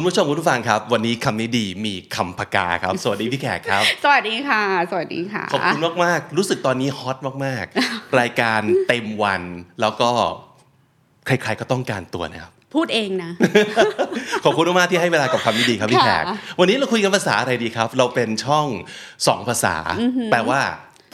คุณผู้ชมคุณผู้ฟังครับ วันนี้คำนี้ดีมีคำพกาครับ สวัสดีพี่แขกครับ สวัสดีค่ะ สวัสดีค่ะ ขอบคุณมากๆ รู้สึกตอนนี้ฮอตมากๆ รายการเต็มวันแล้วก็ใครๆก็ต้องการตัวนะครับพูดเองนะ ขอบคุณมากๆที่ให้เวลากับคำนี้ดีครับพี่แขกค่ะวันนี้เราคุยกันภาษาอะไรดีครับ เราเป็นช่องสองภาษา แปลว่า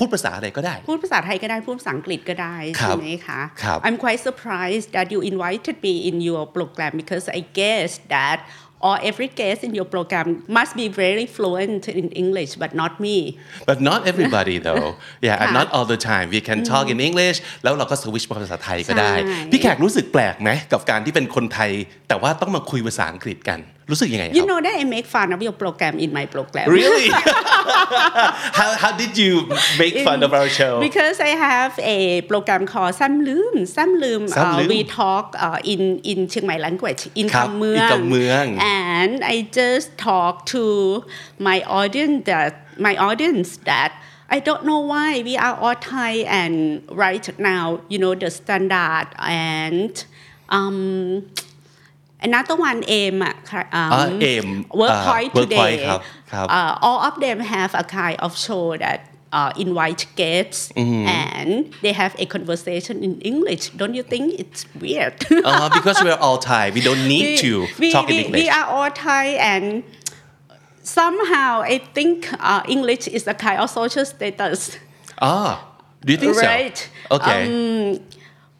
พูดภาษาอะไรก็ได้ พูดภาษาไทยก็ได้ พูดภาษาอังกฤษก็ได้ครัใช่บไหมคะครับ I'm quite surprised that you invited me in your program because I guess that or every guest in your program must be very fluent in English but not me but not everybody though yeah and ค่ะ not all the time we can talk in English แล้วเราก็สวิชมาภาษาไทยก็ได้ ใช่ พี่แขกรู้สึกแปลกไหมกับการที่เป็นคนไทย แต่ว่าต้องมาคุยภาษาอังกฤษกัน รู้สึกยังไงค You รับ know that I make fun of your program in my program really how how did you make fun of our show Because I have a program called ซ้ำลืมซ้ำลืมซ้ำลืม uh, we talk uh, in in เชียงใหม่ language in ครับคำเมือง in คำเมือง and I just talk to my audience that my audience that I don't know why we are all Thai and right now you know the standard and um another one aim อ่ะค่ะ um, อ่า aim workpoint อ่า workpoint today ครับครับ uh, all of them have a kind of show that uh, invite guests and they have a conversation in English. Don't you think it's weird? uh, because we're all Thai we don't need to we, talk in we, English we are all Thai and somehow I think uh, English is a kind of social status. ah do you think Right. so okay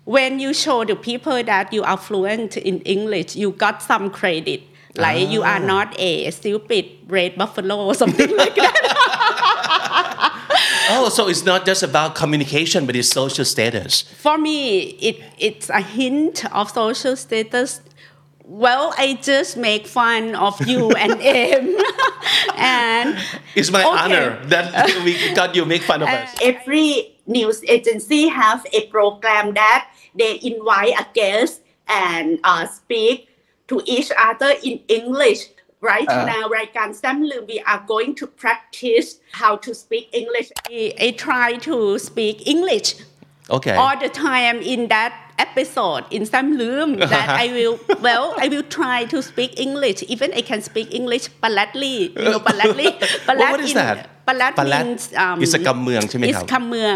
when you show the people that you are fluent in English, you got some credit. Like you are ah. not a stupid red buffalo or something like that. Oh, so it's not just about communication, but it's social status. For me, it it's a hint of social status. Well, I just make fun of you and him, and It's my Okay. honor that we got you make fun of uh, us. every news agency have a program that they invite a guest and uh, speak to each other in English. Right now, รายการซ้ำลืม we are going to practice how to speak English. I, I try to speak English Okay. all the time in that episode in some room that I will well I will try to speak English even I can speak English palatly you know palatly What- what is in- that? palat Palat means um, is a คำเมืองใช่ไหมครับ is คำเมือง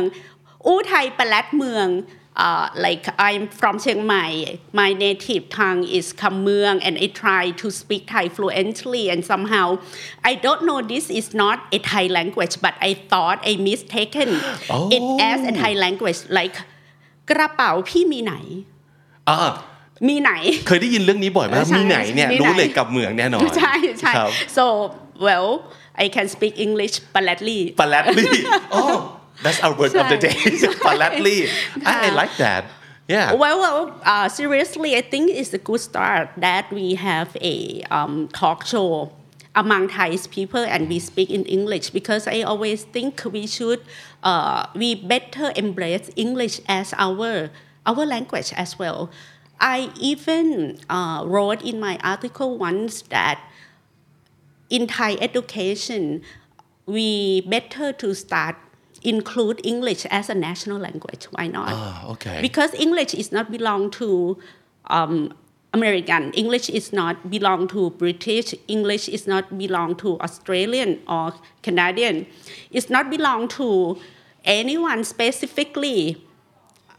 อู้ไทยปลัดเมือง uh, like I'm from เชียงใหม่ my native tongue is คำเมือง and I try to speak Thai fluently and somehow I don't know this is not a Thai language but I thought I mistaken it as a Thai language like กระเป๋าพี่มีไหนอ่ามีไหน เคยได้ยินเรื่องนี้บ่อยมากใช่มีไหนเนี่ยมีไหนรู้เลยกับเมืองแน่นอนใช่ใช่ครับ so well I can speak English palatly ปาลัดลี่ oh That's our word of the day. Politely. I, I uh, like that. Yeah. Well, well uh, seriously, I think it's a good start that we have a um, talk show among Thai people and we speak in English because I always think we should uh, we better embrace English as our our language as well. I even uh, wrote in my article once that in Thai education we better to start include English as a national language. Why not? Ah, okay. Because English is not belong to um, American. English is not belong to British. English is not belong to Australian or Canadian. It's not belong to anyone specifically.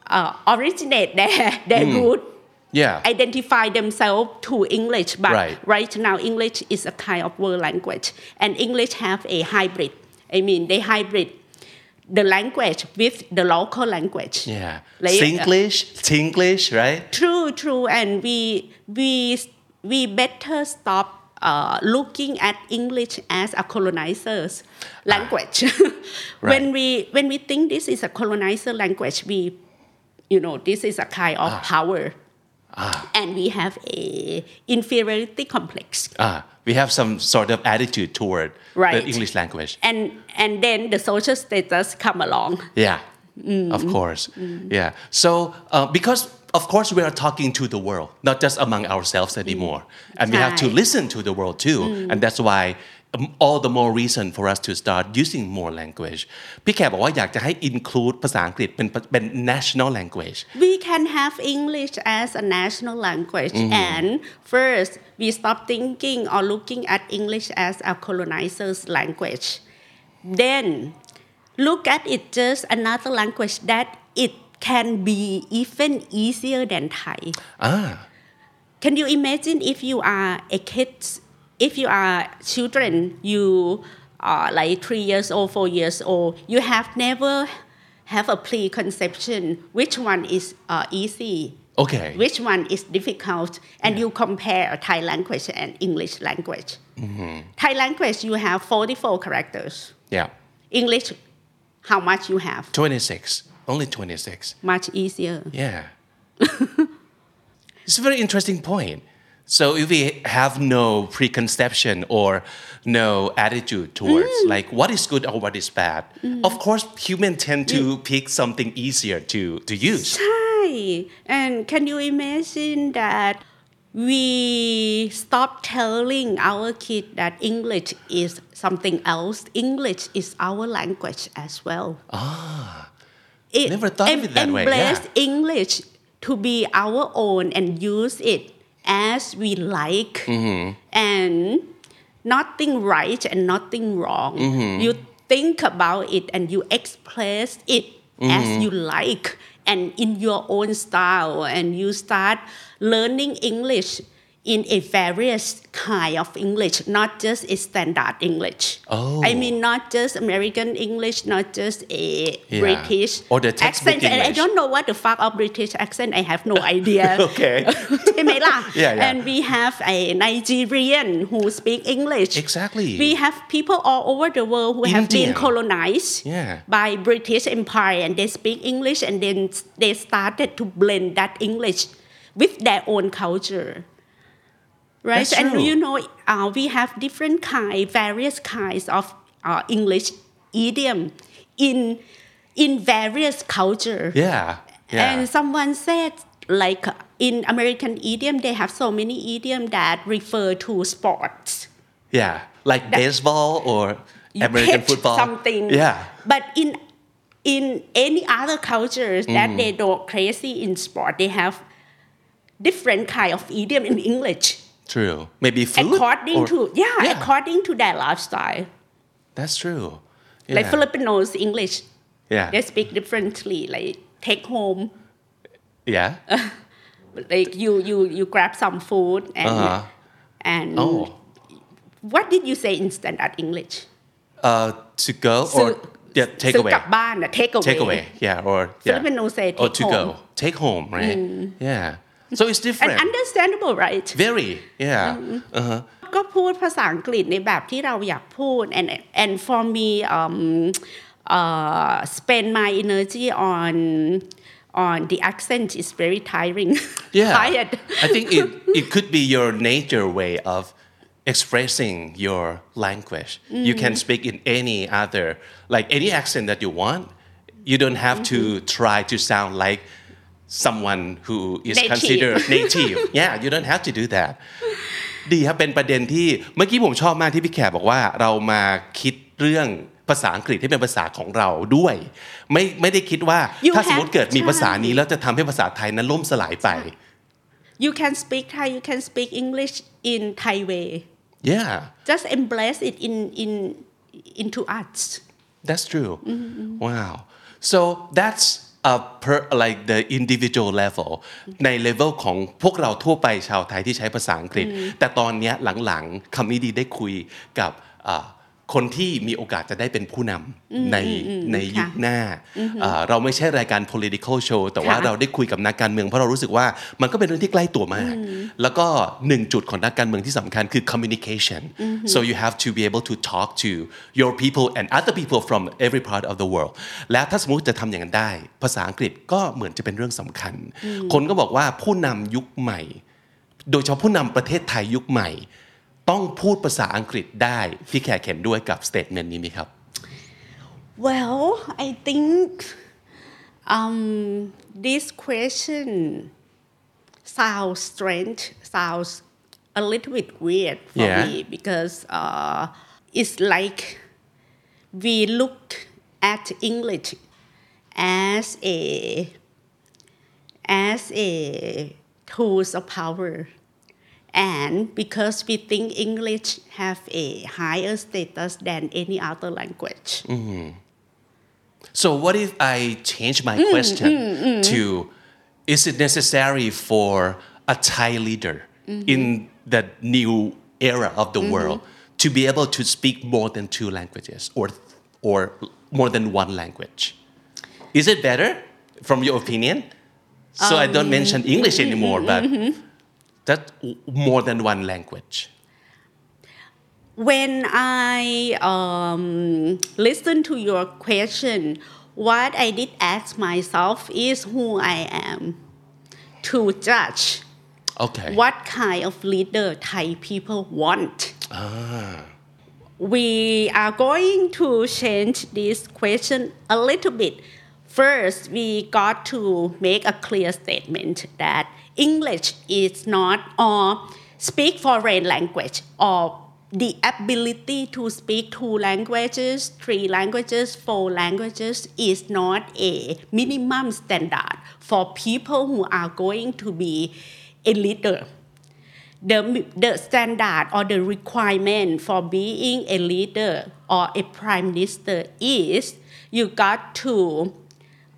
Uh, originate their their root yeah identify themselves to English, but Right. now English is a kind of world language, and English have a hybrid. I mean, they hybrid the language with the local language. yeah. Like, uh, Singlish Tinglish right? True, true, and we we we better stop uh, looking at English as a colonizer's language. When we when we think this is a colonizer language, we you know this is a kind of power, and we have a inferiority complex. ah we have some sort of attitude toward the English language. And and then the social status come along. Yeah of course. Yeah. So uh, because of course we are talking to the world not just among ourselves anymore. And we have to listen to the world too. And that's why all the more reason for us to start using more language พี่แขกบอกว่าอยากจะให้ include ภาษาอังกฤษเป็นเป็น national language we can have English as a national language and first we stop thinking or looking at English as a colonizer's language then look at it just another language that it can be even easier than Thai ah can you imagine if you are a kid if you are children you are like three years old four years old you have never have a preconception which one is uh, easy okay. which one is difficult and you compare Thai language and English language. Thai language you have 44 characters. Yeah. English how much you have? 26 only 26 much easier. Yeah. it's a very interesting point. So if we have no preconception or no attitude towards mm. like what is good or what is bad, mm. of course humans tend to mm. pick something easier to, to use. Hi, and can you imagine that we stop telling our kid that English is something else? English is our language as well. Ah, it, Never thought of it that way, yeah. English to be our own and use it as we like, Mm-hmm. and nothing right and nothing wrong. Mm-hmm. You think about it and you express it Mm-hmm. as you like and in your own style and you start learning english in a various kind of English, not just a standard English. Oh. I mean, not just American English, not just a yeah. British or the accent. English. And I don't know what the fuck of British accent. I have no idea. okay. yeah, yeah. And we have a Nigerian who speak English. Exactly. We have people all over the world who have been colonized yeah. by British Empire and they speak English and then they started to blend that English with their own culture. Right? That's and true. you know, uh, we have different kind, various kinds of uh, English idiom in in various culture. Yeah. Yeah. And someone said, like in American idiom, they have so many idiom that refer to sports. yeah. Like baseball or American football. something. Yeah. But in in any other cultures Mm. that they don't crazy in sport, they have different kind of idiom in English True. Maybe food. according or- to yeah, according to their lifestyle. That's true. Like Yeah. Filipinos English, Yeah. they speak differently. Like take home, Yeah. like you you you grab some food and Uh-huh. and Oh. what did you say in standard English? Uh, to go ซื้ or อ yeah, take ซื้อ away. กลับบ้านอะ take away Take away. Yeah. Or yeah. Filipino say or take to go. home. Mm. Take home. Right. Yeah. So it's and different. understandable right Very. Yeah. Uh-huh. ก็พูดภาษาอังกฤษในแบบที่เราอยากพูด and and for me um, uh, spend my energy on on the accent is very tiring Yeah. tired I think it, it could be your nature way of expressing your language. You can Mm. speak in any other, like any accent that you want. You don't have to Mm-hmm. try to sound like someone who is Native. considered native. Yeah, you don't have to do that. ดีครับเป็นประเด็นที่เมื่อกี้ผมชอบมากที่พี่แขกบอกว่าเรามาคิดเรื่องภาษาอังกฤษที่เป็นภาษาของเราด้วย ไม่ไม่ได้คิดว่า You ถ้าสมมติ have เกิดมีภาษาใช่นี้แล้วจะทำให้ภาษาไทยนั้นล่มสลายไป you can speak Thai you can speak English in Thai way Yeah just embrace it in in into us That's true. Wow. So that's a per like the individual level ใน level ของพวกเราทั่วไปชาวไทยที่ใช้ภาษาอังกฤษ แต่ตอนเนี้ยหลังๆคำนี้ดีได้คุยกับอ่า คนที่มีโอกาสจะได้เป็นผู้นำในในยุคหน้าอ่าเราไม่ใช่รายการ political show แต่ว่าค่ะเราได้คุยกับนักการเมืองเพราะเรารู้สึกว่ามันก็เป็นเรื่องที่ใกล้ตัวมาก แล้วก็หนึ่งจุดของนักการเมืองที่สำคัญคือ communication so you have to be able to talk to your people and other people from every part of the world และถ้าสมมติจะทำอย่างนั้นได้ ภาษาอังกฤษก็เหมือนจะเป็นเรื่องสำคัญ คนก็บอกว่าผู้นำยุคใหม่ โดยเฉพาะผู้นำประเทศไทยยุคใหม่ ต้องพูดภาษาอังกฤษได้ พี่แขกเห็นด้วยกับ statement นี้ไหมครับ Well, I think Um, this question sounds strange, sounds a little bit weird for Yeah. me because uh, it's like we look at English as a as a tools of power and because we think english have a higher status than any other language So what if I change my Mm, question to is it necessary for a Thai leader Mm-hmm. in the new era of the world to be able to speak more than two languages or or more than one language? Is it better from your opinion? So I don't Um, mention English mm-hmm, anymore, but that more than one language. when i um, listen to your question what i did ask myself is who i am to judge Okay. what kind of leader Thai people want. Ah. We are going to change this question a little bit. First, we got to make a clear statement that English is not or speak foreign language or the ability to speak two languages, three languages, four languages is not a minimum standard for people who are going to be a leader. The, the standard or the requirement for being a leader or a prime minister is you got to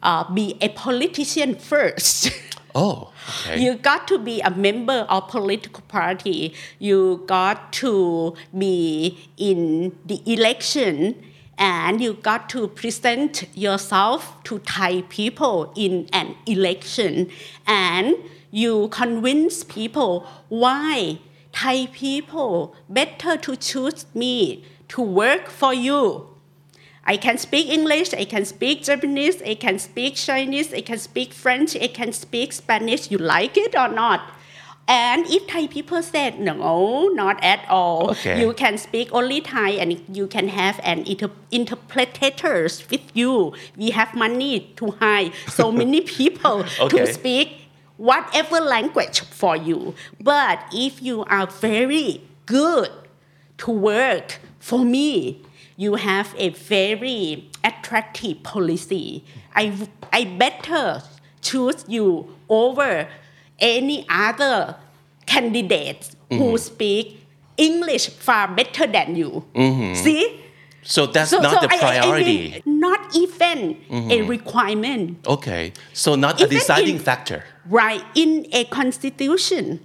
uh, be a politician first. Oh, okay. You got to be a member of political party. You got to be in the election and you got to present yourself to Thai people in an election and you convince people why Thai people better to choose me to work for you I can speak English, I can speak Japanese, I can speak Chinese, I can speak French, I can speak Spanish. You like it or not? And if Thai people said no, not at all, Okay. you can speak only Thai and you can have an inter- interpreters with you. We have money to hire so many people Okay. to speak whatever language for you. But if you are very good to work for me, you have a very attractive policy. I, I better choose you over any other candidates who mm-hmm. speak English far better than you. Mm-hmm. See? So that's not the I- I- I mean, priority. not even a mm-hmm. requirement. okay. So not a deciding in- factor. Right, in a constitution,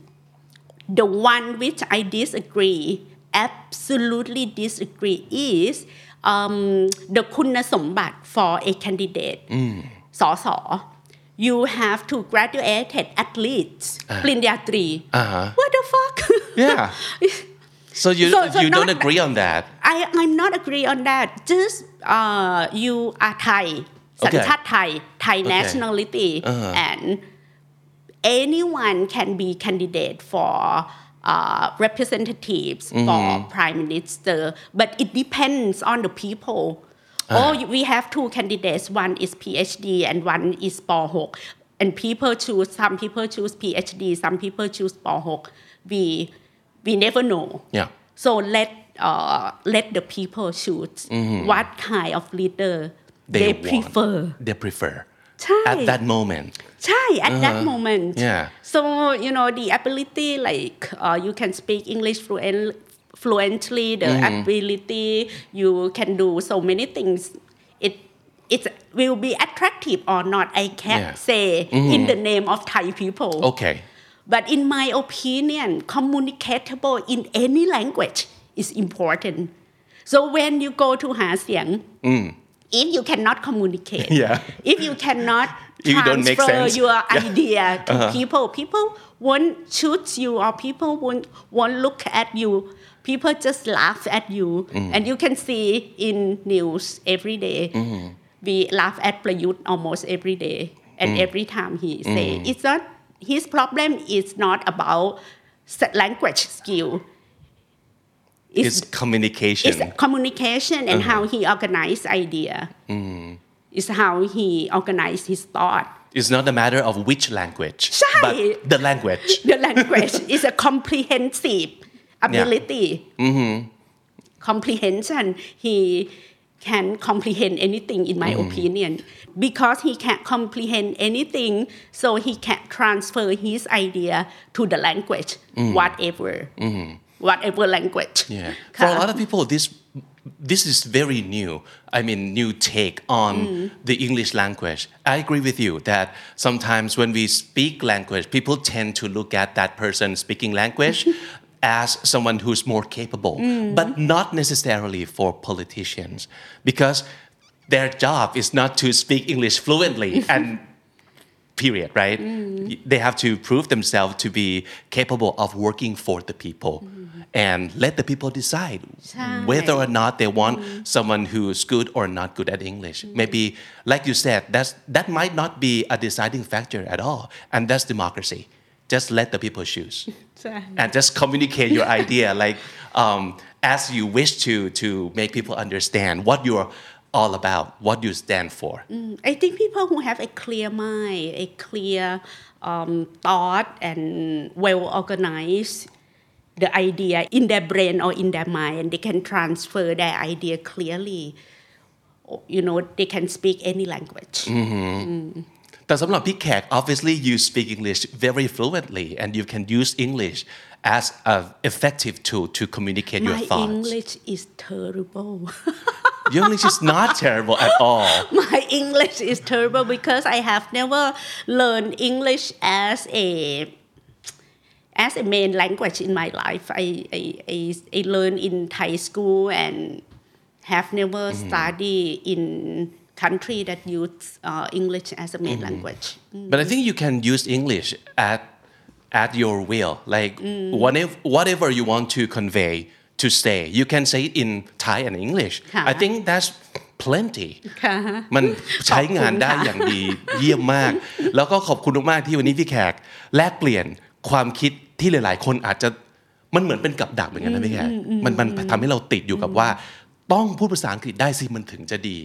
the one which I disagree, absolutely disagree, is um, the คุณสมบัติ for a candidate สอสอ you have to graduate at least ปริญญาตรี Uh-huh. what the fuck Yeah. So you So- so you don't not- agree on that. I I'm not agree on that. Just uh, you are Thai, สัญชาติไทย Thai Okay. nationality, Uh-huh. and anyone can be candidate for uh, representatives for prime minister, but it depends on the people. Oh, you- we have two candidates. One is PhD and one is ป .6. And people choose. Some people choose PhD. Some people choose ป .6. We we never know. Yeah. So let uh, let the people choose what kind of leader they, want. prefer. They prefer at that moment. Chai, at uh, that uh-huh. moment. Yeah. So, you know, the ability, like, uh, you can speak English fluent, fluently, the mm-hmm. ability, you can do so many things. It it will be attractive or not, I can't yeah. say mm-hmm. in the name of Thai people. Okay. But in my opinion, communicatable in any language is important. So when you go to Hasiang, mm if you cannot communicate Yeah. if you cannot you don't make transfer your Yeah. Uh-huh. idea to people people won't choose you or people won't won't look at you people just laugh at you Mm. and you can see in news every day. Mm-hmm. we laugh at Prayut almost every day and Mm. every time he say it's not his problem is not about language skill It's communication. it's communication and Uh-huh. how he organize idea. Mm. is how he organized his thought. It's not a matter of which language but the language. The language is a comprehensive ability. Yeah. comprehension. He can comprehend anything in my mm-hmm. opinion. Because he can comprehend anything so he can transfer his idea to the language mm. whatever mm-hmm. Whatever language Yeah. For a lot of people, this this is very new. I mean, new take on mm. the English language. I agree with you that sometimes when we speak language, people tend to look at that person speaking language as someone who's more capable, mm. but not necessarily for politicians, because their job is not to speak English fluently and period, right? Mm. They have to prove themselves to be capable of working for the people and let the people decide whether or not they want mm-hmm. someone who is good or not good at English. Mm-hmm. Maybe, like you said, that's, that might not be a deciding factor at all, and that's democracy. Just let the people choose, and just communicate your idea like um, as you wish to to make people understand what you're all about, what you stand for. Mm, I think people who have a clear mind, a clear um, thought, and well organized the idea in their brain or in their mind, they can transfer their idea clearly. You know, they can speak any language. แต่สำหรับพี่แขก obviously you speak English very fluently and you can use English as an effective tool to communicate your My thoughts. English is terrible. Your English is not terrible at all. My English is terrible because I have never learned English as a as a main language in my life. I I, I, I learned in Thai school and have never studied in country that use uh, English as a main language. But I think you can use English at at your will. Like whatever whatever you want to convey to say, you can say it in Thai and English. ค่ะ I think that's plenty. ค่ะ มันใช้งานได้ ขอบคุณค่ะ อย่างดีเยี่ยมมาก แล้วก็ขอบคุณมากๆที่วันนี้พี่แขกแลกเปลี่ยนความคิด ที่หลาย ๆ คนอาจจะมันเหมือนเป็นกับดักเหมือนกันนะพี่แขกมันมันทำให้เราติดอยู่กับว่า ต้องพูดภาษาอังกฤษได้สิมันถึงจะดี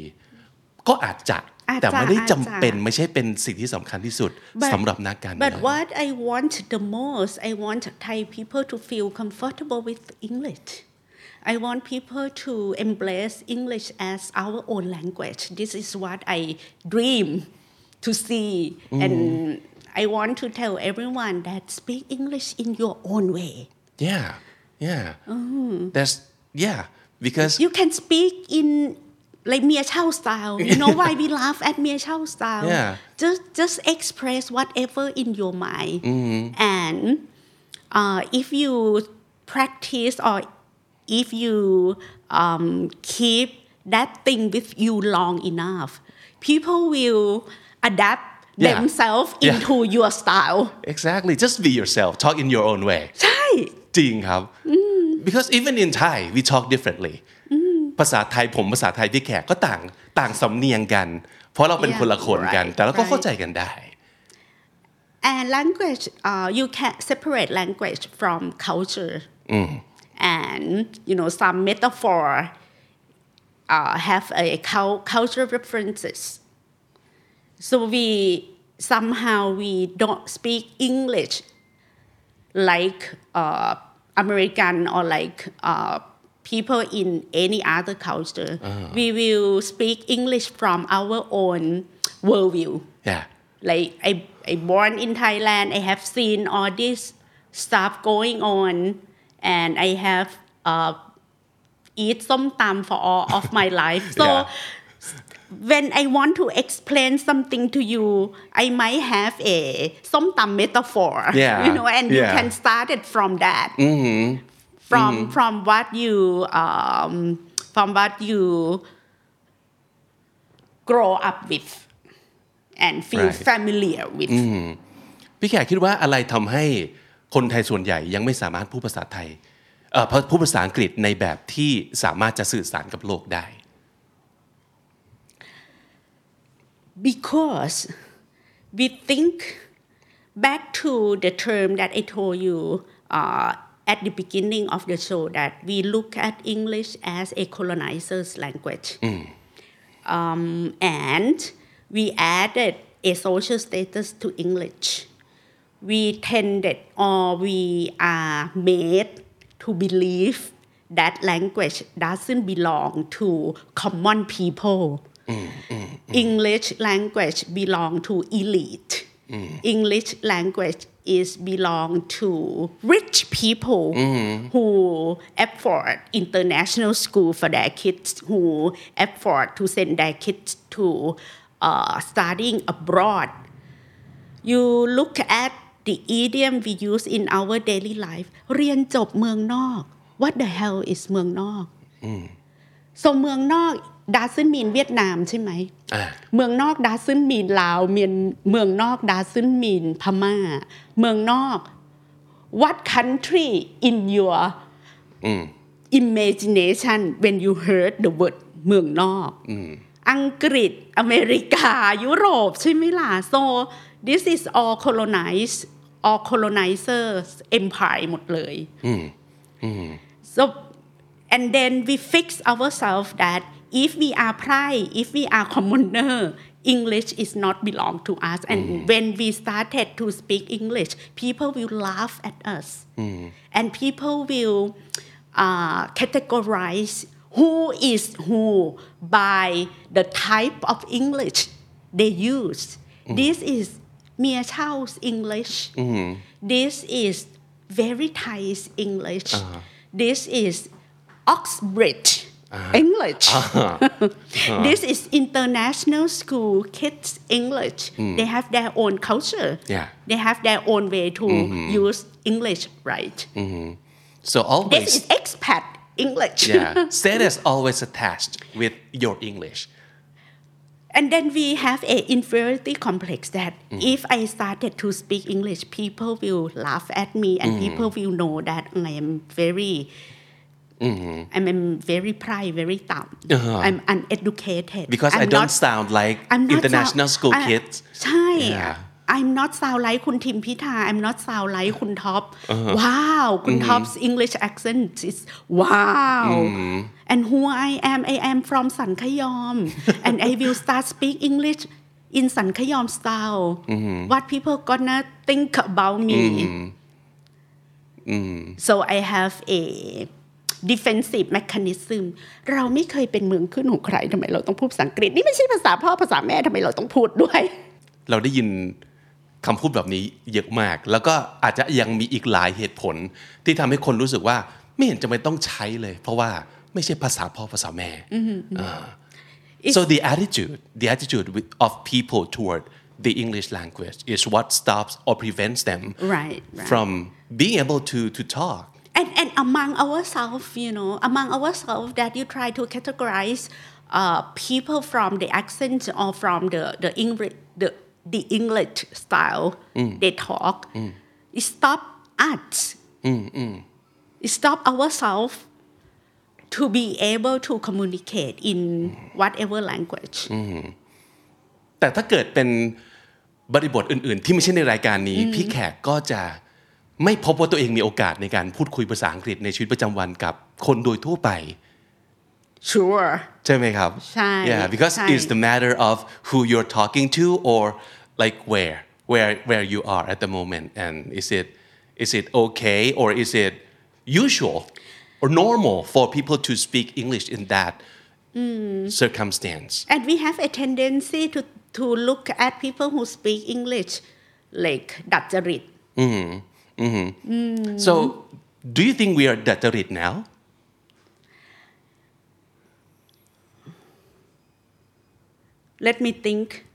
ก็อาจจะอาจจะแต่ไม่ได้จำเป็นอาจจะไม่ใช่เป็นสิ่งที่สำคัญที่สุด But- สำหรับนักการเมื But อง what I want the most, I want Thai people to feel comfortable with English. I want people to embrace English as our own language. This is what I dream to see. And I want to tell everyone that speak English in your own way. yeah yeah that's yeah because You can speak in like Mia Chow style. You know why we laugh at Mia Chow style? Yeah. Just just express whatever in your mind. And uh, if you practice or if you um, keep that thing with you long enough, people will adapt Yeah. themselves Yeah. into your style. exactly just be yourself talk in your own way ใช่ จริงครับ because even in Thai we talk differently ภาษาไทยผมภาษาไทยพี่แขกก็ต่างต่างสำเนียงกัน เพราะเราเป็น Yeah, คนละคนกัน right, แต่เราก็ right. เข้าใจกันได้ And language, uh, you can separate language from culture. And, you know, some metaphor uh, have a cul- cultural references. So we somehow we don't speak English like uh, American or like uh, people in any other culture. We will speak English from our own worldview yeah like I, I born in Thailand I have seen all this stuff going on and I have uh, eat some tam for all of my life so Yeah. When I want to explain something to you I might have a some tam metaphor Yeah. you know and you Yeah. can start it from that from from what you um, from what you grow up with and feel Right. familiar with พี่แขกคิดว่าอะไรทำให้คนไทยส่วนใหญ่ยังไม่สามารถพูดภาษาไทยเอ่อพูดภาษาอังกฤษในแบบที่สามารถจะสื่อสารกับโลกได้ because we think back to the term that I told you uh, at the beginning of the show that we look at English as a colonizer's language. um, and we added a social status to English. We tended or we are made to believe that language doesn't belong to common people. English language belong to elite. English language is belong to rich people who afford international school for their kids, who afford to send their kids to uh, studying abroad. You look at the idiom we use in our daily life เรียนจบเมืองนอก What the hell is เมืองนอก So เมืองนอก doesn't mean เวียดนามใช่ไหมอ่าเมืองนอก doesn't mean ลาวเมียนเมืองนอก doesn't mean พม่า เมืองนอก what country in your imagination when you heard the word เมืองนอกอังกฤษอเมริกา ยุโรปใช่ไหมล่ะ so this is all colonized all colonizers empire หมดเลย so and then we fix ourselves that if we are pride if we are commoner English is not belong to us. And mm. when we started to speak English people will laugh at us. Mm. And people will uh, categorize who is who by the type of English they use. Mm. This is Mia Chow's English. This is very Thai English uh-huh. this is Oxbridge uh-huh. English. Uh-huh. Uh-huh. this is international school kids English. Hmm. They have their own culture. Yeah. They have their own way to mm-hmm. use English, right? Hmm. so all This is expat English. yeah status always attached with your English And then we have a inferiority complex that mm-hmm. if I started to speak English, people will laugh at me and mm-hmm. people will know that I am very I'm, I'm very pride, very dumb. Uh-huh. I'm uneducated. because I I'm don't not- sound like I'm not international sound- school I- kids ใช่ Yeah. I'm not sound like คุณทิมพิธา I'm not sound like คุณท็อป Uh-huh. wow คุณ Mm-hmm. ท็อป English accent is wow and who I am I am from สันขยอม and I will start speak English in สันขยอม style Mm-hmm. what people gonna think about me Mm-hmm. so I have a defensive mechanism เราไม่เคยเป็นเมืองขึ้นของใครทำไมเราต้องพูดภาษาอังกฤษ นี่ไม่ใช่ภาษาพ่อภาษาแม่ทำไมเราต้องพูดด้วย เราได้ยินคำพูดแบบนี้เยอะมาก แล้วก็อาจจะยังมีอีกหลายเหตุผล ที่ทำให้คนรู้สึกว่าไม่เห็นจะไม่ต้องใช้เลย เพราะว่าไม่ใช่ภาษาพ่อภาษาแม่อ่า so the attitude the attitude with- of people toward the English language is what stops or prevents them Right, right. from being able to to talk and and among ourselves you know among ourselves that you try to categorize uh, people from the accent or from the the English the the English style they talk it stop us it stop ourselves to be able to communicate in whatever language แต่ถ้าเกิดเป็นบริบทอื่น ๆ ที่ไม่ใช่ในรายการนี้ พี่แขกก็จะ ไม่พบว่าตัวเองมีโอกาสในการพูดคุยภาษาอังกฤษในชีวิตประจำวันกับคนโดยทั่วไป sure ใช่ไหมครับใช่ yeah because ใช่ it's the matter of who you're talking to or like where where where you are at the moment and is it is it okay or is it usual or normal for people to speak English in that circumstance And we have a tendency to, to look at people who speak English like ดัดจริต Mm-hmm. Mm. So, do you think we are deterred now? Let me think.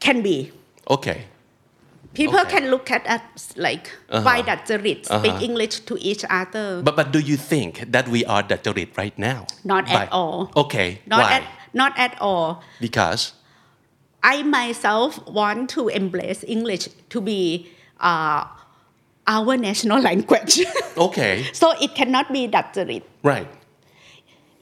Can be. Okay. People okay. can look at us like uh-huh. by that spirit, speak uh-huh. English to each other. But but do you think that we are that right now? Not by, at all. Okay. Not why? at not at all. Because I myself want to embrace English to be uh, our national language. okay. so it cannot be adopted. Right.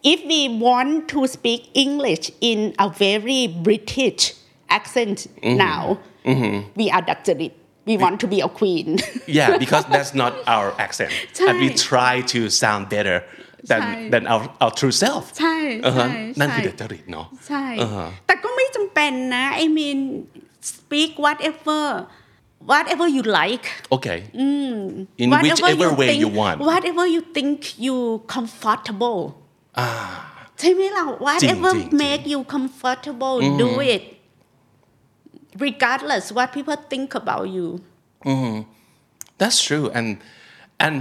If we want to speak English in a very British accent mm-hmm. now, mm-hmm. we adopted it. We want to be a queen. yeah, because that's not our accent. And we try to sound better than ใช่ than our our true self ใช่ อ่าฮะ ใช่ นั่นคือ ใช่ เดจริตเนาะ ใช่ อ่าฮะ แต่ก็ไม่จำเป็นนะ I mean speak whatever whatever you like okay in whatever whichever way think, you want whatever you think you comfortable ใช่ไหมล่ะ whatever จริงๆ make you comfortable do it regardless what people think about you That's true, and and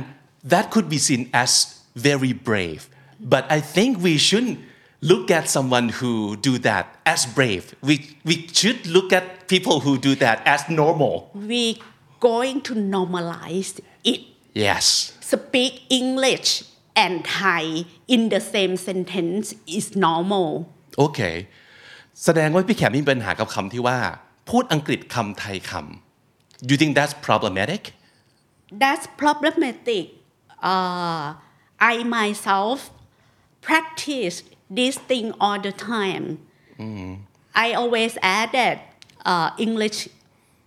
that could be seen as very brave. But I think we shouldn't look at someone who do that as brave. We, we should look at people who do that as normal. We going to normalize it. Yes. Speak English and Thai in the same sentence is normal. Okay. แสดงว่าพี่แขกมีปัญหากับคำที่ว่า You think that's problematic? That's problematic. Uh, I myself practice this thing all the time. I always added uh, English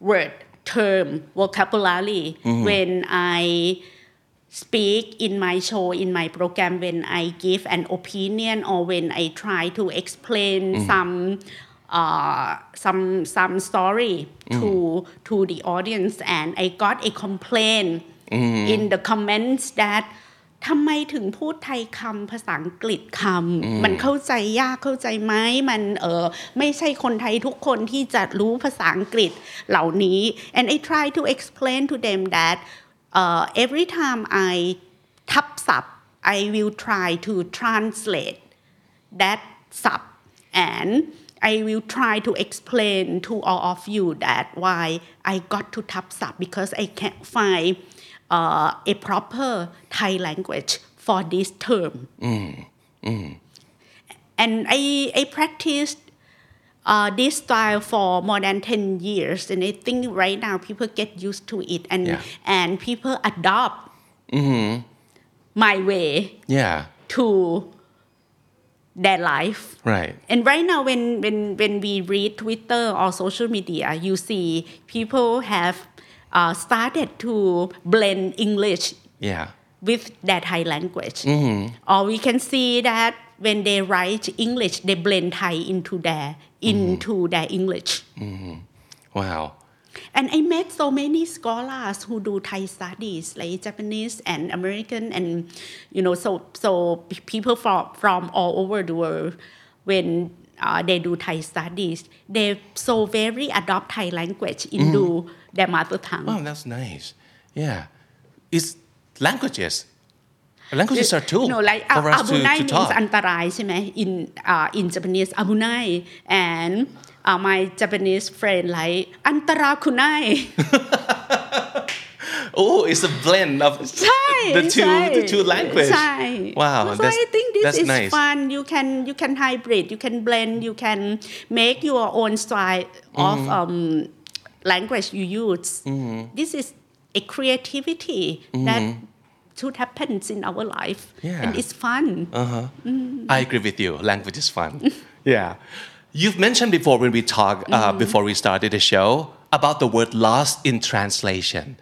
word term vocabulary when I speak in my show in my program when I give an opinion or when I try to explain some uh, some some story to to the audience. And I got a complaint in the comments that ทำไมถึงพูดไทยคำภาษาอังกฤษคำมันเข้าใจยากเข้าใจไหมมันเออไม่ใช่คนไทยทุกคนที่จะรู้ภาษาอังกฤษเหล่านี้ and I try to explain to them that uh, every time I ทับศัพท์ I will try to translate that sub and I will try to explain to all of you that why I got to tap sub because I can't find uh, a proper Thai language for this term. And I, I practiced uh, this style for more than 10 years and I think right now people get used to it and Yeah. and people adopt my way Yeah. to their life. Right. And right now, when, when, when we read Twitter or social media, you see people have uh, started to blend English Yeah. with that Thai language. Or we can see that when they write English, they blend Thai into their into their English. Wow. And I met so many scholars who do Thai studies, like Japanese and American, and you know, so so people from from all over the world, when uh, they do Thai studies, they so very adopt Thai language into their mother tongue. Oh, that's nice. Yeah. It's languages. Languages are tool No, like for us to, abunai to means talk. อันตรายใช่ไหม in uh, in Japanese abunai and uh, my Japanese friend like อันตราคุไน Oh, it's a blend of ใช่ the two ใช่ the two language. ใช่ Wow, so that's I think this that's is nice. fun you can you can hybrid you can blend you can make your own style of Mm-hmm. um, language you use. Mm-hmm. This is a creativity mm-hmm. that should happen in our life. Yeah. And it's fun. Uh-huh. Mm. I agree with you. Language is fun. yeah. You've mentioned before when we talked, uh, mm. before we started the show, about the word lost in translation.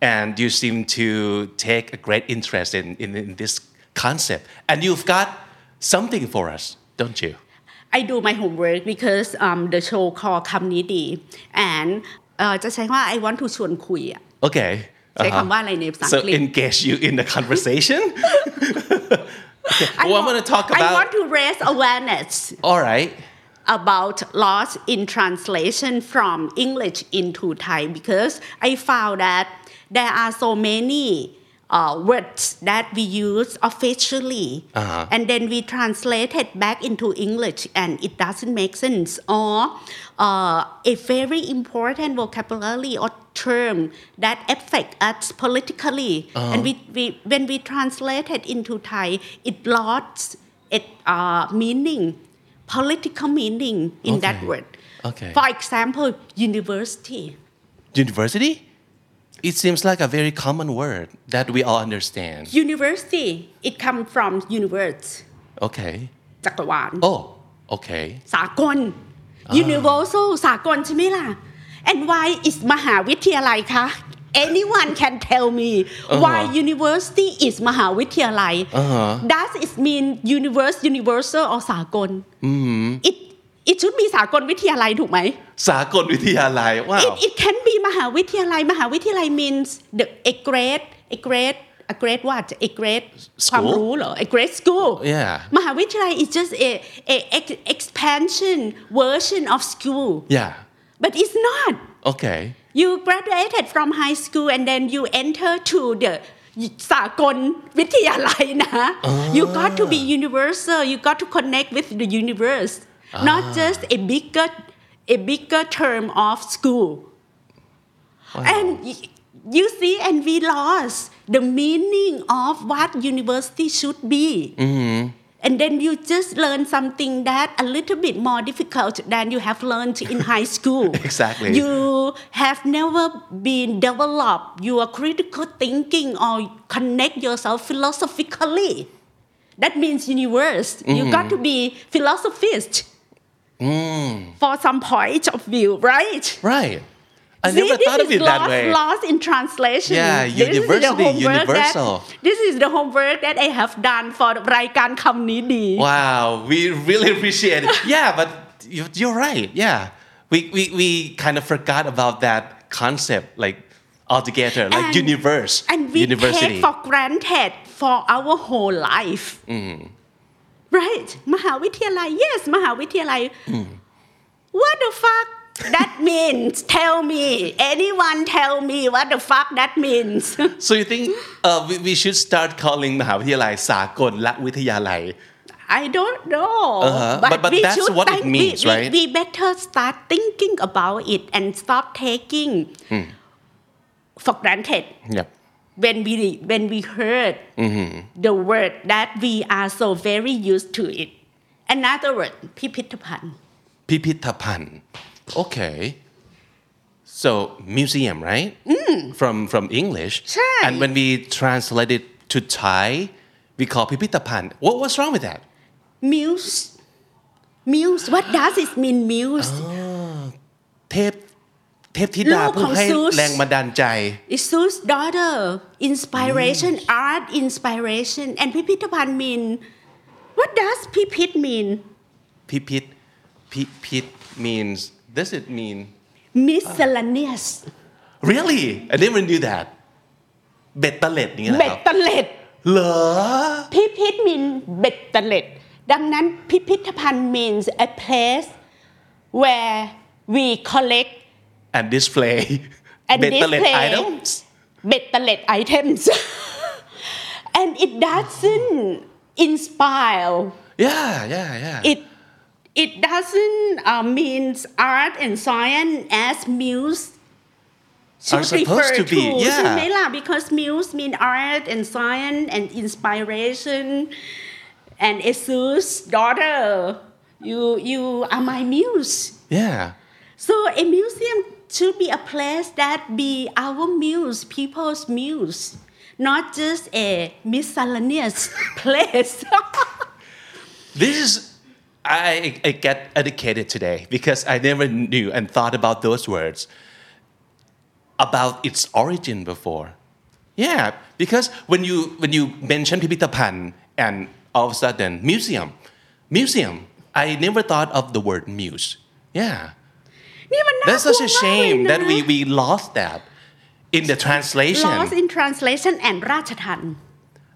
And you seem to take a great interest in, in, in this concept. And you've got something for us, don't you? I do my homework because um, the show called Community, and จะใช้ว่า I want to ชวนคุยอะ Okay. ใช้คำว่าอะไรในภาษาอั So งกฤษ engage you in the conversation? I Well, I'm want- gonna talk I about- want to raise awareness All right. about loss in translation from English into Thai because I found that there are so many uh, words that we use officially Uh-huh. and then we translate it back into English and it doesn't make sense or uh, a very important vocabulary or term that affect us politically and we, we when we translate it into Thai it lost its uh, meaning political meaning in that word. Okay. For example, university. University? It seems like a very common word that we all understand. University, it comes from universe, Okay. จักรวาล Oh, okay. สากล universal สากลใช่ไหมล่ะ and why is มหาวิทยาลัยคะ anyone can tell me why university is มหาวิทยาลัย does it mean universe universal or สากล it it should be สากลวิทยาลัยถูกไหมสากลวิทยาลัยว้าว it it can be มหาวิทยาลัย มหาวิทยาลัย means the a grade a grade a grade what a grade ความรู้เหรอ a grade school Yeah. มหาวิทยาลัย is just a a ex- expansion version of school yeah but it's not okay you graduated from high school and then you enter to the สากลวิทยาลัยนะ you got to be universal you got to connect with the universe not just a bigger a bigger term of school. And you see and we lost the meaning of what university should be. Mm-hmm. And then you just learn something that a little bit more difficult than you have learned in high school. Exactly. you have never been developed your critical thinking or connect yourself philosophically. That means universe. You mm-hmm. got to be Mm. For some point of view, right? Right. I See, never thought of it that lost, way. Lost in translation. Yeah, this university, is universal. That, this is the homework that I have done for the Raikan community. Wow, we really appreciate it. yeah, but you're right. Yeah, we, we, we kind of forgot about that concept, like altogether, like and, universe. And we university. take for granted for our whole life. Mm right มหาวิทยาลัย yes มหาวิทยาลัย what the fuck that means tell me anyone tell me what the fuck that means so you think uh, we, we should start calling มหาวิทยาลัยสากลและวิทยาลัย I don't know. Uh-huh. But- but we that's should what it think- we- means, we, right? We better start thinking about it and stop taking for granted Yep. when we when we heard the word that we are so very used to it. Another word, พิพิธภัณฑ์ พิพิธภัณฑ์ Okay. So museum, right? From from English. ใช่ And when we translate it to Thai, we call พิพิธภัณฑ์ What what's wrong with that? muse muse what does it mean muse เทพ เทพธิดาลูกผู้ของให้ Zeus แรงบันดาลใจ It's Zeus daughter inspiration art inspiration and พิพิธภัณฑ์ mean what does พิพิธ mean พิพิธพิพิธ means does it mean miscellaneous really I never knew that เบ็ดเตล็ดอย่างเงี้ยเหรอเบ็คดรับเตล็ดเหรอพิพิธมินเบ็ดเตล็ดดังนั้นพิพิธภัณฑ์ means a place where we collect and display and better items? better items. And it doesn't inspire. Yeah yeah yeah. It it doesn't uh, means art and science as muse should are supposed to, to be yeah. Because muse mean art and science and inspiration. And Zeus daughter you you are my muse. Yeah. So a museum should be a place that be our muse, people's muse, not just a miscellaneous place. this is I, I, get educated today because I never knew and thought about those words about its origin before. Yeah, because when you when you mention Pipitapan and all of a sudden museum, museum, I never thought of the word muse. Yeah, that's such a shame that we we lost that in the translation. Lost in translation and Rajatan.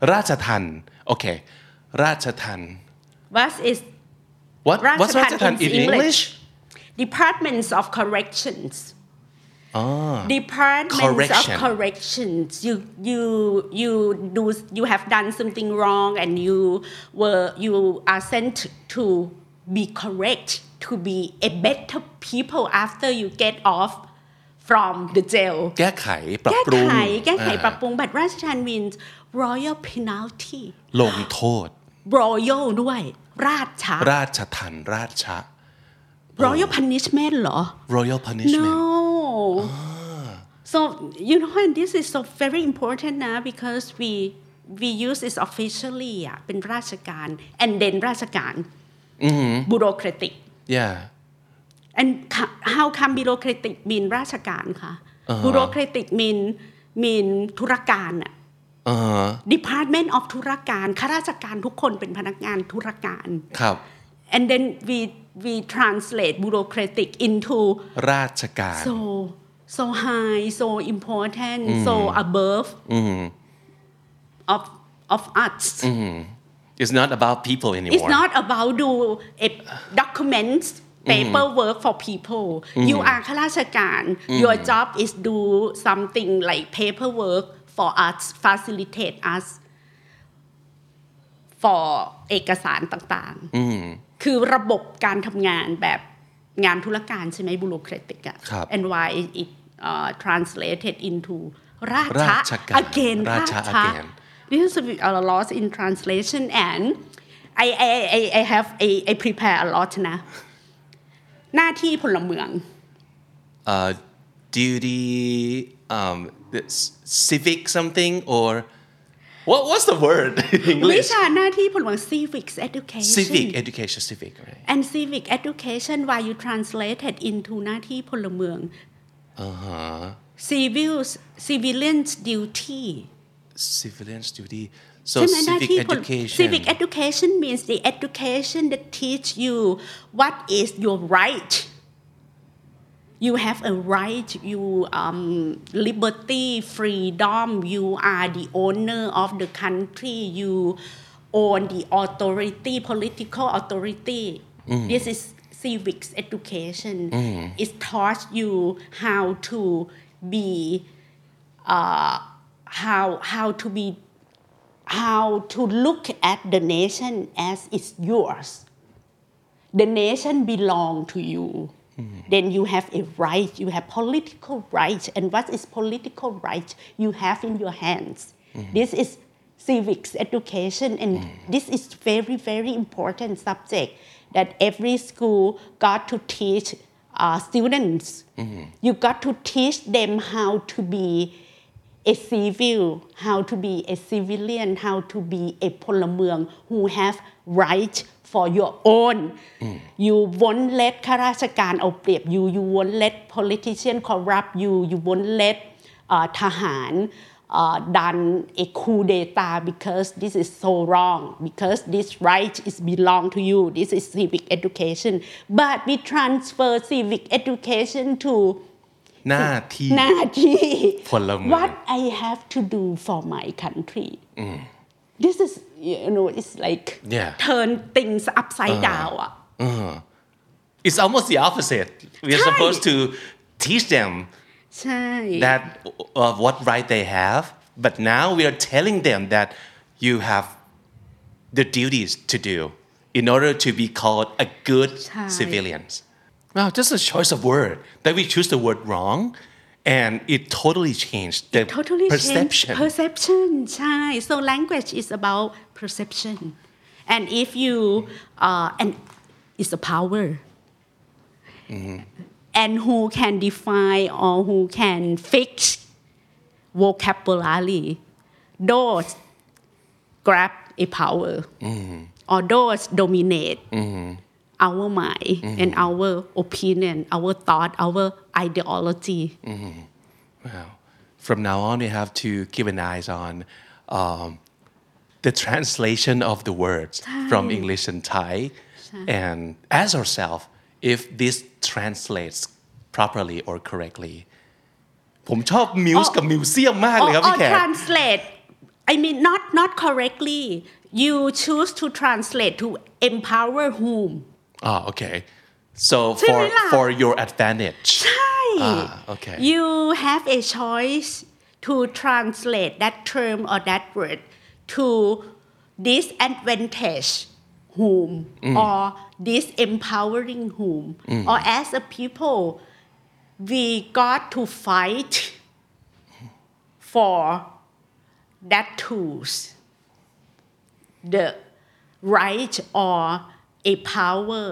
Rajatan. Okay. Rajatan. What is what Rajatan what's in, English? English? Departments of corrections. Oh. Departments Correction. of corrections. You you you do you have done something wrong and you were you are sent to be correct to be a better people after you get off from the jail แก้ไขปรับแก้ปรุงไข แก้ไขอ่าปรับปรุงบัตรราชทาน means royal penalty ลงโทษ royal ด้วย ราชาราชทันราชะ royal punishment เหรอ royal punishment no so you know and this is so very important นะ because we we use it officially อะเป็นราชการ and then ราชการ bureaucratic yeah and ca- how come bureaucratic mean ราชการคะ bureaucratic mean mean ธุรการอะ department of ธุรการข้าราชการทุกคนเป็นพนักงานธุรการครับ and then we we translate bureaucratic into ราชการ so so high so important so above of of us it's not about people anymore it's not about do a documents paperwork for people you are ข้าราชการ your job is do something like paperwork for us facilitate us for เอกสารต่างๆคือระบบการทำงานแบบงานธุรการใช่ไหม bureaucratic อะครับ and why it uh, translated into ราชราชการ again ราราชช again this is a loss in translation and I I I I have I I prepare a lot นะ หน้าที่พลเมือง uh, duty um, this civic something or what what's the word in วิ English ชาหน้าที่พลเมือง civics education civic education civic right and civic education why you translated into หน้าที่พลเมือง civils civilians duty civilian duty. So civic people, education. Civic education means the education that teach you what is your right. You have a right, you um, liberty, freedom. You are the owner of the country. You own the authority, political authority. Mm. This is civics education. Mm. It taught you how to be. Uh, how how to be how to look at the nation as it's yours. The nation belong to you. Hmm. Then you have a right you have political right and what is political right you have in your hands. Hmm. This is civics education and hmm. this is very very important subject that every school got to teach uh, students. You got to teach them how to be a civil how to be a civilian how to be a พลเมือง who have right for your own you won't let ข้าราชการเอาเปรียบ you you won't let politician corrupt you you won't let เอ่อทหารเอ่อ done a coup d'etat because this is so wrong because this right is belong to you this is civic education but we transfer civic education to หน้าที่ หน้าที่ พลเมือง what I have to do for my country this is you know it's like Yeah. turn things upside down อ่ะ it's almost the opposite we're supposed to teach them ใช่ that of what right they have but now we are telling them that you have the duties to do in order to be called a good ใช่ civilians wow just a choice of word that we choose the word wrong and it totally changed the totally perception. change perception. ใช่ so language is about perception. And if you uh, and it's a power. Mm-hmm. And who can define or who can fix vocabulary? Those grab a power. Mm-hmm. Or those dominate mm-hmm our mind and our opinion our thought our ideology Wow. From now on, we have to keep an eye on um, the translation of the words from English and Thai, and ask ourselves if this translates properly or correctly. ผมชอบมิวส์กับมิวเซียมมากเลยครับ or, พี่แข or ก translate I mean not not correctly you choose to translate to empower whom Ah, okay. So ใช่ไหม for ล่ะ for your advantage. ใช่ Ah, okay. you have a choice to translate that term or that word to disadvantage whom or disempowering whom or as a people we got to fight for that tools the right or a power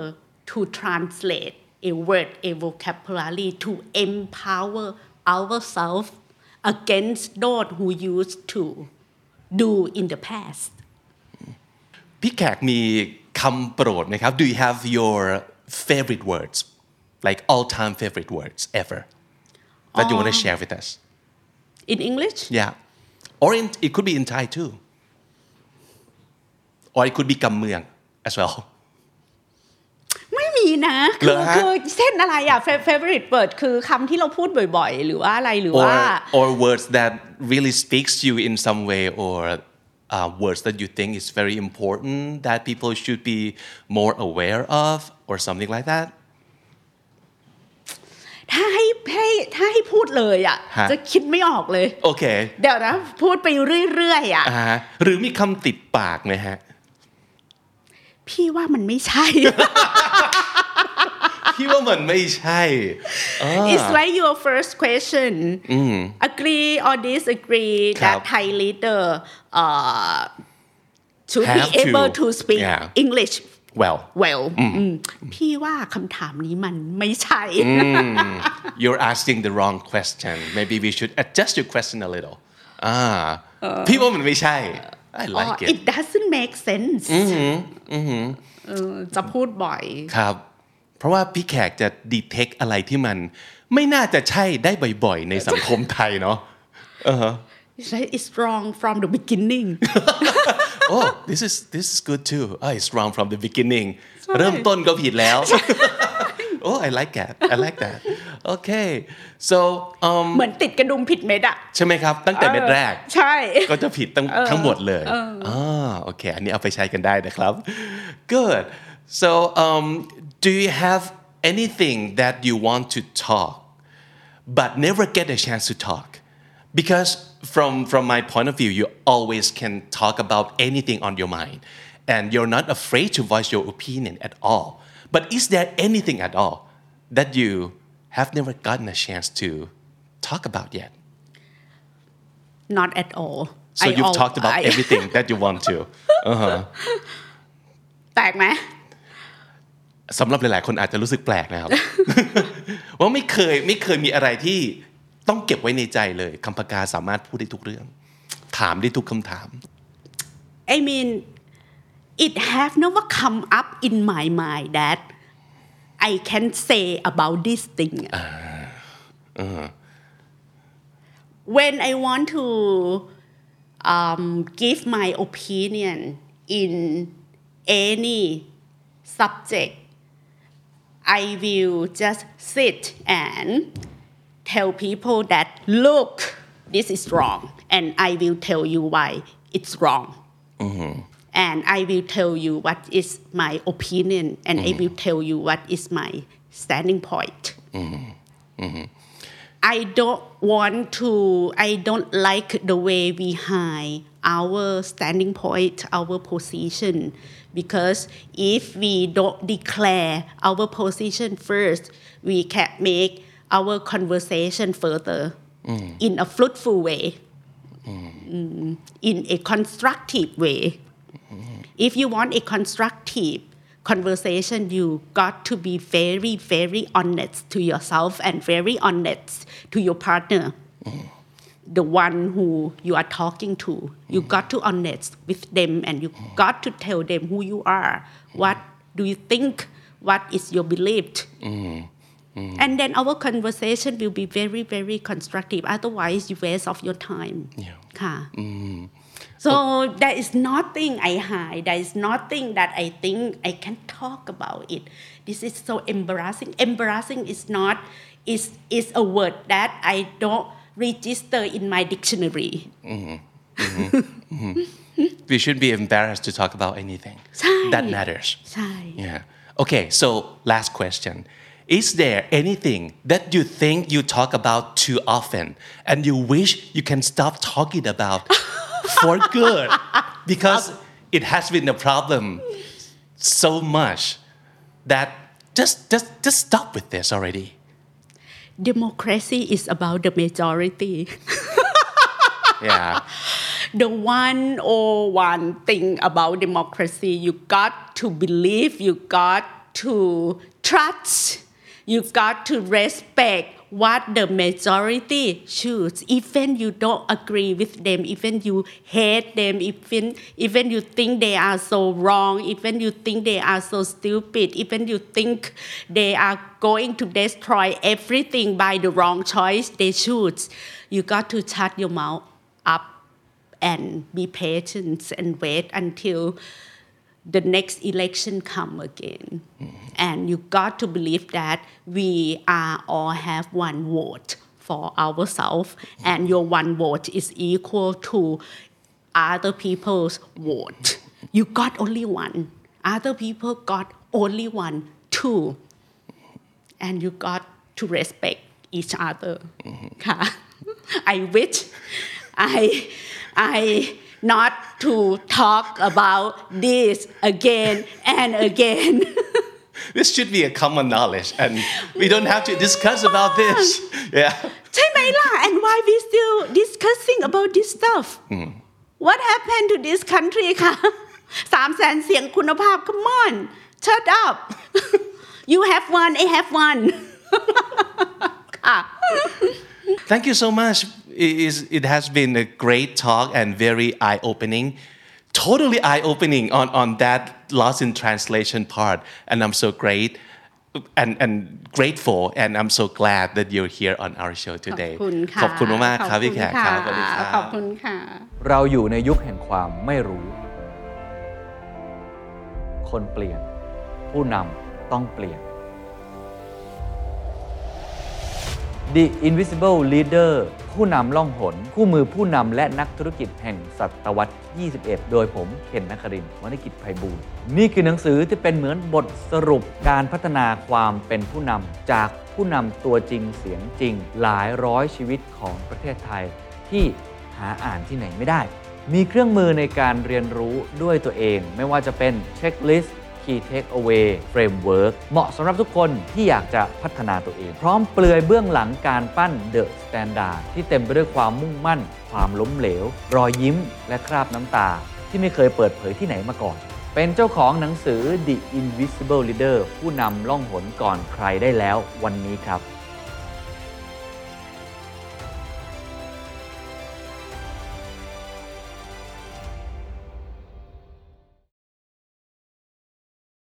to translate a word, a vocabulary to empower ourselves against those who used to do in the past. พี่แขกมีคำโปรดไหมครับ Do you have your favorite words like all time favorite words ever that you want to share with us in English yeah or in, it could be in Thai too or it could be กำเมือง as well ไม่มี นะเหรคืออฮะคือเช่นอะไรอะ fa- favorite word คือคำที่เราพูดบ่อย ๆ หรือว่าอะไรหรือว่า or or words that really speaks to you in some way or uh, words that you think is very important that people should be more aware of or something like that ถ้าให้ให้ถ้าให้พูดเลยอะฮะจะคิดไม่ออกเลย โอเค เดี๋ยวนะ พูดไปเรื่อยๆอะอ่าฮะหรือมีคำติดปากไหมฮะ พี่ว่ามันไม่ใช่ พี่ว่ามันไม่ใช่อ่า It's like your first question agree or disagree ครั that บ Thai leader uh, should be Have to able to speak Yeah. English well well อืมพี่ว่าคำถามนี้มันไม่ใช่ you're asking the wrong question maybe we should adjust your question a little อ่าพี่ว่ามันไม่ใช่ I or like it it doesn't make sense เออจะพูดบ่อยครับ เพราะว่าพี่แขกจะ detect อะไรที่มัน ไม่น่าจะใช่ได้บ่อยๆ ในสังคมไทยเนาะ it's wrong from the beginning oh this is this is good too oh it's wrong from the beginning เริ่มต้นก็ผิดแล้ว oh I like that I like that okay so um เหมือนติดกระดุมผิดเม็ดอะ ใช่ไหมครับ ตั้งแต่เม็ดแรก ใช่ ก็จะผิดทั้งทั้งหมดเลยอ่าโอเค อันนี้เอาไปใช้กันได้นะครับ good so um do you have anything that you want to talk but never get a chance to talk because from from my point of view you always can talk about anything on your mind and you're not afraid to voice your opinion at all But is there anything at all that you have never gotten a chance to talk about yet not at all So I you've al- talked about I- everything that you want to แปลกไหมสำหรับหลายๆ คนอาจจะรู้สึกแปลกนะครับ ว่าไม่เคยไม่เคยมีอะไรที่ต้องเก็บไว้ในใจเลยคำปากาสามารถพูดได้ทุกเรื่อง ถามได้ทุกคำถาม I mean it have never come up in my mind that I can say about this thing. Ah, uh-huh. When I want to um, give my opinion in any subject I will just sit and tell people that look this is wrong and I will tell you why it's wrong mm-hmm. And I will tell you what is my opinion and I will mm. tell you what is my standing point. Mm-hmm. Mm-hmm. I don't want to I don't like the way we hide our standing point our position. Because if we don't declare our position first we can make our conversation further mm. in a fruitful way. Mm, mm in a constructive way if you want a constructive conversation you got to be very very honest to yourself and very honest to your partner. The one who you are talking to. You mm-hmm. got to honest with them and you mm-hmm. got to tell them who you are mm-hmm. what do you think what is your belief? And then our conversation will be very very constructive. Otherwise you waste of your time. Yeah. ค่ะ so there is nothing I hide there is nothing that I think I can talk about it this is so embarrassing embarrassing is not is is a word that I don't register in my dictionary we should be embarrassed to talk about anything ใช่ that matters ใช่ yeah okay so last question is there anything that you think you talk about too often and you wish you can stop talking about for good? Because it has been a problem so much that just just just stop with this already. Democracy is about the majority. Yeah. The one or one thing about democracy you got to believe you got to trust you got to respect what the majority choose. Even you don't agree with them even you hate them even even you think they are so wrong even you think they are so stupid even you think they are going to destroy everything by the wrong choice they choose. You got to shut your mouth up and be patient and wait until the next election come again. And you got to believe that we are all have one vote for ourselves and your one vote is equal to other people's vote. You got only one. Other people got only one too and you got to respect each other. ค่ะ mm-hmm. I wish I I not to talk about this again and again this should be a common knowledge and we don't have to discuss about this yeah ใช่ไหมล่ะ and why we still discussing about this stuff what happened to this country ค่ะ สามแสนเสียงคุณภาพ come on shut up you have one I have one ค่ะ Thank you so much. it, is, it has been a great talk and very eye opening, totally eye opening on, on that loss in translation part. And I'm so great and, and grateful and I'm so glad that you're here on our show today ขอบคุณค่ะขอบคุณมากๆครับพี่แขกครับสวัสดีครับขอบคุณค่ะ เราอยู่ในยุคแห่งความไม่รู้ คนเปลี่ยน ผู้นำต้องเปลี่ยน The Invisible Leader ผู้นำล่องหน คู่มือผู้นำและนักธุรกิจแห่งศตวรรษ 21 โดยผมเคนนักครินวรรณกิจไพบูลย์นี่คือหนังสือที่เป็นเหมือนบทสรุปการพัฒนาความเป็นผู้นำจากผู้นำตัวจริงเสียงจริง หลายร้อยชีวิตของประเทศไทย ที่หาอ่านที่ไหนไม่ได้ มีเครื่องมือในการเรียนรู้ด้วยตัวเอง ไม่ว่าจะเป็นเช็คลิสต์ Key Takeaway Framework เหมาะสำหรับทุกคนที่อยากจะพัฒนาตัวเอง พร้อมเปลือยเบื้องหลังการปั้น The Standard ที่เต็มไปด้วยความมุ่งมั่น ความล้มเหลว รอยยิ้ม และคราบน้ำตา ที่ไม่เคยเปิดเผยที่ไหนมาก่อน เป็นเจ้าของหนังสือ The Invisible Leader ผู้นำล่องหนก่อนใครได้แล้ววันนี้ครับ